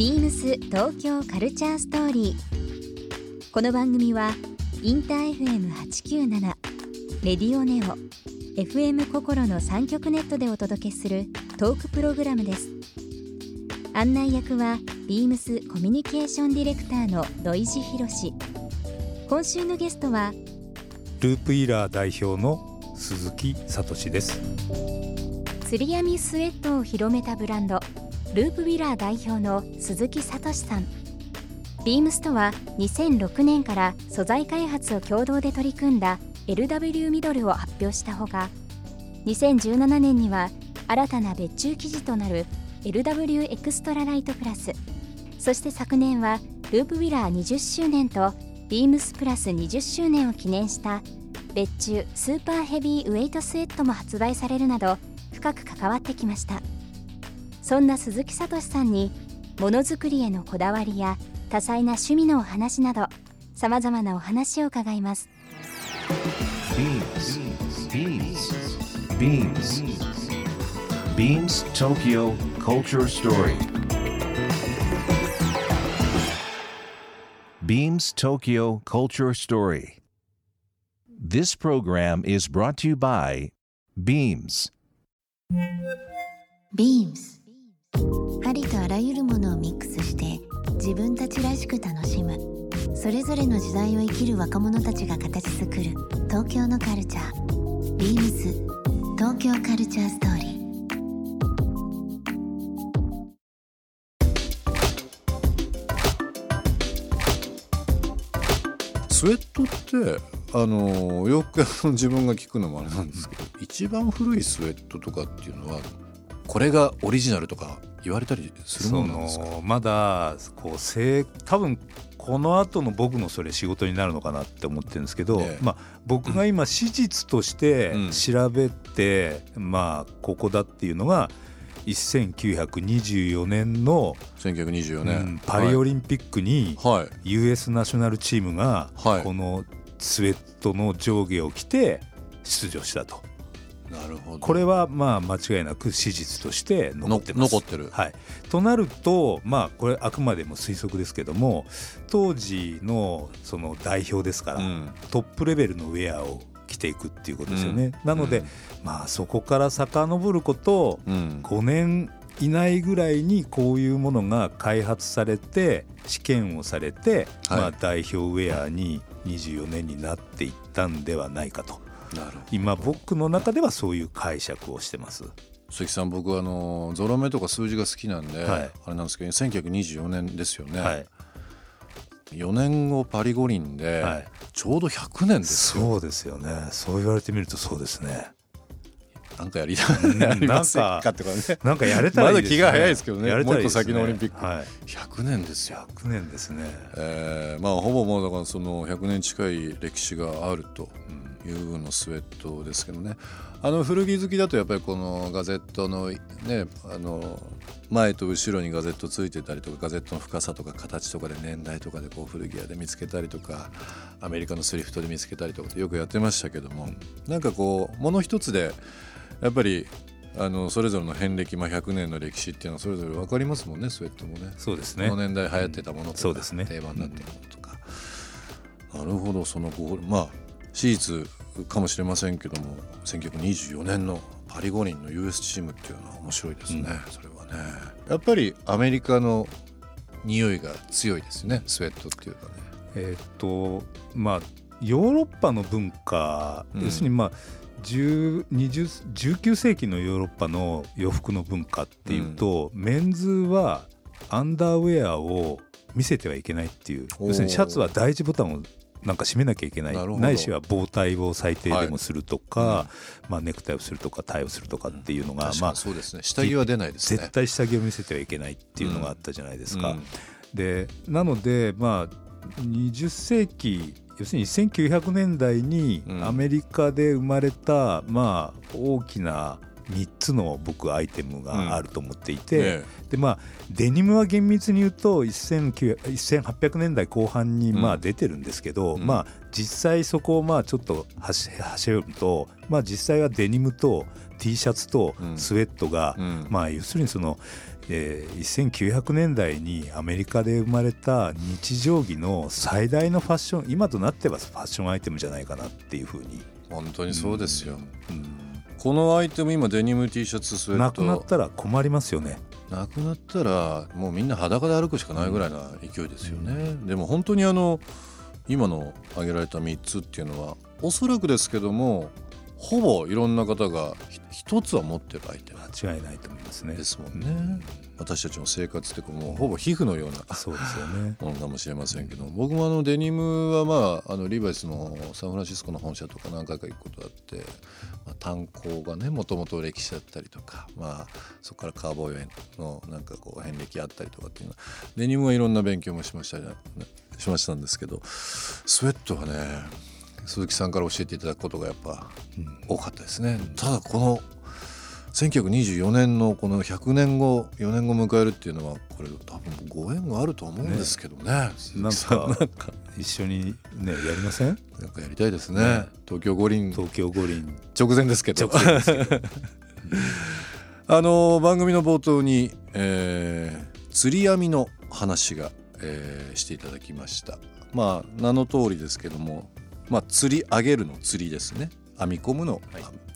ビームス東京カルチャーストーリー。この番組はインター FM897 レディオネオ FM 心の三極ネットでお届けするトークプログラムです。案内役はビームスコミュニケーションディレクターの土井博志。今週のゲストはループイラー代表の鈴木聡です釣り網スウェットを広めたブランドループウィラー代表の鈴木聡さん。ビームスとは2006年から素材開発を共同で取り組んだ LW ミドルを発表したほか2017年には新たな別注生地となる LW エクストラライトプラスそして昨年はループウィラー20周年とビームスプラス20周年を記念した別注スーパーヘビーウェイトスウェットも発売されるなど深く関わってきました。そんな鈴木聡さんにものづくりへのこだわりや多彩な趣味のお話などさまざまなお話を伺います BeamsBeamsBeamsTokyo Culture Story Beams Tokyo Culture Story. This program is brought to you by Beams. Beams ありとあらゆるものをミックスして自分たちらしく楽しむ。それぞれの時代を生きる若者たちが形作る東京のカルチャー。Beams 東京カルチャーストーリー。スウェットってあのよく自分が聞くのもあれなんですけど一番古いスウェットとかっていうのはこれがオリジナルとか言われたりするものなんですか？まだこう正多分この後の僕のそれ仕事になるのかなって思ってるんですけど、ええ、まあ、僕が今史実として調べて、うん、まあここだっていうのが1924年の1924年、うん、パリオリンピックに US ナショナルチームがこのスウェットの上下を着て出場したと。なるほど。これはまあ間違いなく史実として残ってます。残ってる、はい、となるとまあこれあくまでも推測ですけども当時のその代表ですから、うん、トップレベルのウェアを着ていくっていうことですよね。うん、なので、うん、まあそこから遡ること5年以内ぐらいにこういうものが開発されて試験をされて、はい、まあ代表ウェアに24年になっていったんではないかと今僕の中ではそういう解釈をしてます。鈴木さん僕はあのゾロ目とか数字が好きなんで、はい、あれなんですけど1924年ですよね。はい。4年後パリ五輪でちょうど100年ですよ、はい、そうですよね。そう言われてみるとそうですね。なんかやりたいなんかってかね。なんかやれたらいい、ね、まだ気が早いですけどね。もっと先のオリンピック、はい、100年ですよ。100年ですね。えー、まあほぼもうだからその100年近い歴史があるというのスウェットですけどね。あの古着好きだとやっぱりこのガゼットのねあの前と後ろにガゼットついてたりとかガゼットの深さとか形とかで年代とかでこう古着屋で見つけたりとかアメリカのスリフトで見つけたりとかよくやってましたけどもなんかこうもの一つでやっぱりあのそれぞれの遍歴、まあ、100年の歴史っていうのはそれぞれ分かりますもんねスウェットもね。そうですね。この年代流行ってたものとか、うん。ね、定番になってるものとか、うん、なるほどそのまあ史実かもしれませんけども1924年のパリ五輪の US チームっていうのは面白いですね、うん、それはね。やっぱりアメリカの匂いが強いですねスウェットっていうかね。えっとまあヨーロッパの文化、うん、要するにまあ19世紀のヨーロッパの洋服の文化っていうと、うん、メンズはアンダーウェアを見せてはいけないっていう。要するにシャツは第一ボタンをなんか締めなきゃいけない。ないしは棒体を最低でもするとか、はい、まあ、ネクタイをするとかタイをするとかっていうのが、うん、まあそうですね。下着は出ないですね。絶対下着を見せてはいけないっていうのがあったじゃないですか。うん、でなのでまあ20世紀要するに1900年代にアメリカで生まれた、まあ大きな3つの僕アイテムがあると思っていて、うんね、でまあデニムは厳密に言うと1800年代後半にまあ出てるんですけど、うん、まあ実際そこをまあちょっと走ると、まあ、実際はデニムと T シャツとスウェットが、うん、まあ要するにその、えー、1900年代にアメリカで生まれた日常着の最大のファッション今となってはファッションアイテムじゃないかなっていうふうに。本当にそうですよ、うん、このアイテム今デニム T シャツスウェット。なくなったら困りますよね。なくなったらもうみんな裸で歩くしかないぐらいな勢いですよね、うん、でも本当にあの今の挙げられた3つっていうのはおそらくですけどもほぼいろんな方が一つは持ってるアイテム間違いないと思いますね。ですもんね、うん、私たちの生活ってもうほぼ皮膚のようなそうですよね。ものかもしれませんけど僕もあのデニムはまああのリーバイスのサンフランシスコの本社とか何回か行くことあって、まあ、炭鉱がねもともと歴史だったりとか、まあ、そこからカーボーイのなんかこう遍歴あったりとかっていうのはデニムはいろんな勉強もしましたしましたんですけどスウェットはね鈴木さんから教えていただくことがやっぱ多かったですね。ただこの1924年のこの100年後4年後迎えるっていうのはこれ多分ご縁があると思うんですけどね。ねなんか一緒にねやりません？なんかやりたいですね。ね東京五輪東京五輪直前ですけど。あの番組の冒頭に、えー、釣り網の話が、えー、していただきました。まあ名の通りですけどもまあ、釣り上げるの釣りですね。編み込むの、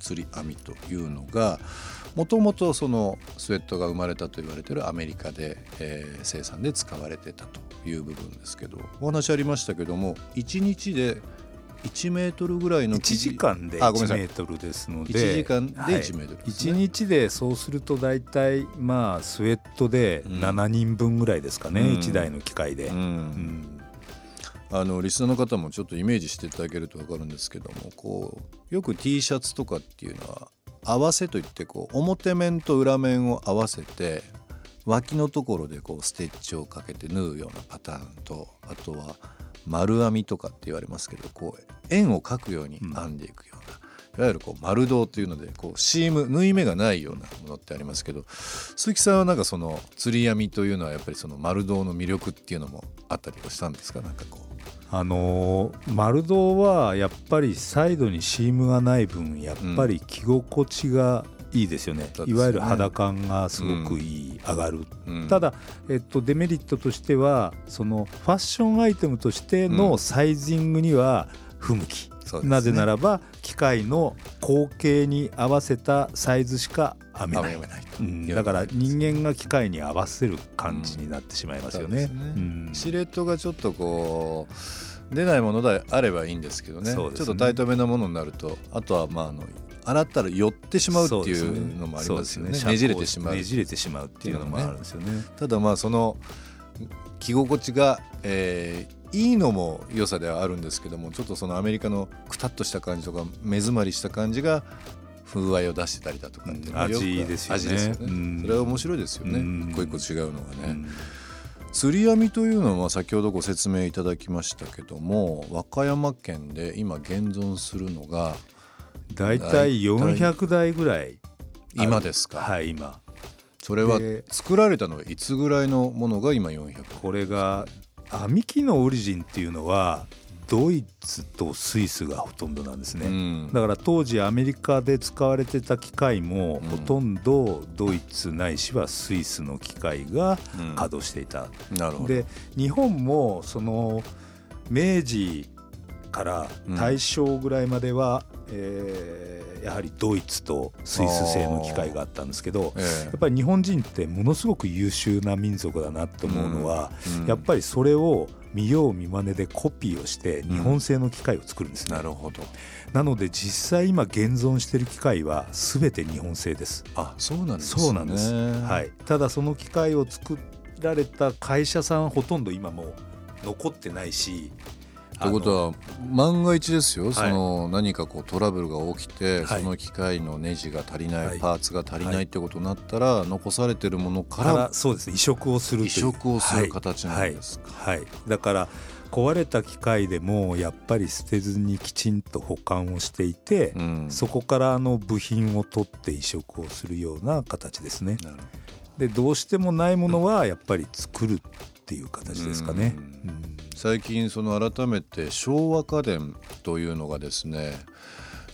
釣り編みというのがもともとそのスウェットが生まれたと言われてるアメリカで、えー、生産で使われてたという部分ですけどお話ありましたけども1日で1メートルぐらいの1時間で1メートルですので1時間で1メートル、ね、1日でそうすると大体まあスウェットで7人分ぐらいですかね、うん、1台の機械で、うん、うんあのリスナーの方もちょっとイメージしていただけると分かるんですけどもこうよく T シャツとかっていうのは合わせといってこう表面と裏面を合わせて脇のところでこうステッチをかけて縫うようなパターンとあとは丸編みとかって言われますけどこう円を描くように編んでいくような、いわゆるこう丸胴というのでこうシーム縫い目がないようなものってありますけど鈴木さんはなんかその釣り編みというのはやっぱりその丸胴の魅力っていうのもあったりしたんですか？なんかこう。あの丸胴はやっぱりサイドにシームがない分やっぱり着心地がいいですよね、うん、いわゆる肌感がすごくいい、うん、上がる、うん、ただ、えっと、デメリットとしてはそのファッションアイテムとしてのサイジングには不向き、ね、なぜならば機械の後傾に合わせたサイズしか編めない。うん、だから人間が機械に合わせる感じになってしまいますよね。シルエットがちょっとこう出ないものであればいいんですけどね、ね、ちょっとタイトめなものになるとあとはまああの洗ったら寄ってしまうっていうのもありますよね、ね、ねじれてしまう。ねじれてしまうっていうのもあるんですよね。ただまあその着心地が、えー、いいのも良さではあるんですけどもちょっとそのアメリカのくたっとした感じとか目詰まりした感じが風合いを出してたりだとかっていうの味ですよね。味ですよね、うん、それは面白いですよね、うん、一個一個違うのがね、うん、釣り網というのは先ほどご説明いただきましたけども和歌山県で今現存するのが大体400台ぐらい今ですかはい今それは作られたのはいつぐらいのものが今400これが編み機のオリジンっていうのはドイツとスイスがほとんどなんですね、うん、だから当時アメリカで使われてた機械もほとんどドイツないしはスイスの機械が稼働していた、うん、で日本もその明治から大正ぐらいまでは、うん、えーやはりドイツとスイス製の機械があったんですけど、やっぱり日本人ってものすごく優秀な民族だなと思うのは、やっぱりそれを見よう見まねでコピーをして日本製の機械を作るんですね、なるほど。なので実際今現存している機械は全て日本製です。あそうなんです、ね、そうなんです、はい、ただその機械を作られた会社さんほとんど今もう残ってないしということは万が一ですよ、はい、その何かこうトラブルが起きて、はい、その機械のネジが足りない、はい、パーツが足りないってことになったら、残されてるものからそうです移植をする移植をする形なんですか、はい。だから壊れた機械でもやっぱり捨てずにきちんと保管をしていて、うん、そこからあの部品を取って移植をするような形ですね。でどうしてもないものはやっぱり作るっていう形ですかね。うんうん最近その改めて昭和家電というのがですね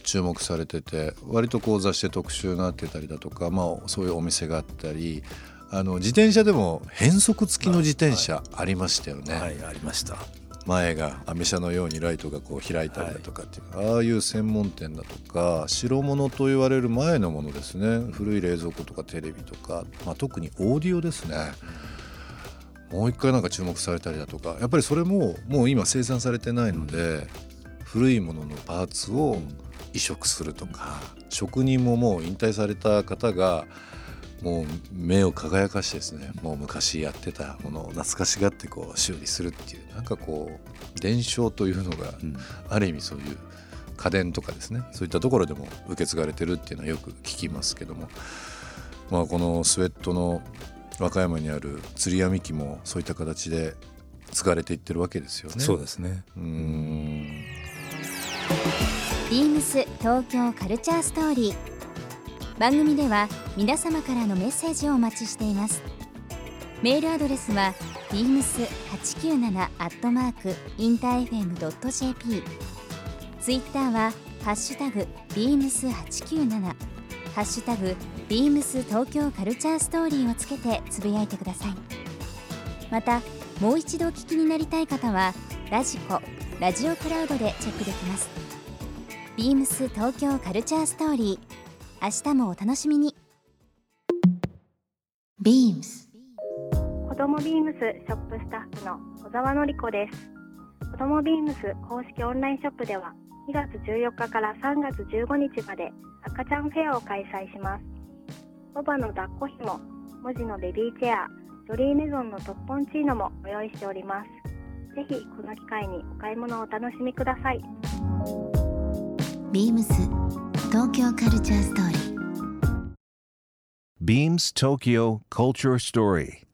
注目されてて割とこう雑誌で特集になってたりだとか、まあ、そういうお店があったりあの自転車でも変速付きの自転車ありましたよね。はい、ありました前がアメ車のようにライトがこう開いたりだとかっていう、はい、ああいう専門店だとか白物と言われる前のものですね古い冷蔵庫とかテレビとか、まあ、特にオーディオですね。もう一回なんか注目されたりだとかやっぱりそれももう今生産されてないので、古いもののパーツを移植するとか職人ももう引退された方がもう目を輝かしてですねもう昔やってたものを懐かしがってこう修理するっていうなんかこう伝承というのが、ある意味そういう家電とかですねそういったところでも受け継がれてるっていうのはよく聞きますけども、まあ、このスウェットの和歌山にある釣り網機もそういった形で継がれていってるわけですよね。そうですね。うん。ビームス東京カルチャーストーリー。番組では皆様からのメッセージをお待ちしています。メールアドレスは beams897 アットマークインター FM.jp ツイッターはハッシュタグ beams897 ハッシュタグ beams 東京カルチャーストーリーをつけてつぶやいてください。またもう一度お聞きになりたい方はラジコラジオクラウドでチェックできます。ビームス東京カルチャーストーリー明日もお楽しみに。BEAMS 子どもビームスショップスタッフの小沢典子です。子どもビームス公式オンラインショップでは2月14日から3月15日まで赤ちゃんフェアを開催しますボバの抱っこひも文字のベビーチェアジョリーメゾンのトッポンチーノもご用意しております。ぜひこの機会にお買い物をお楽しみください。ビームス東京カルチャーストーリー。Beams Tokyo Culture Story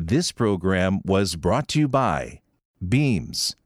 This program was brought to you by Beams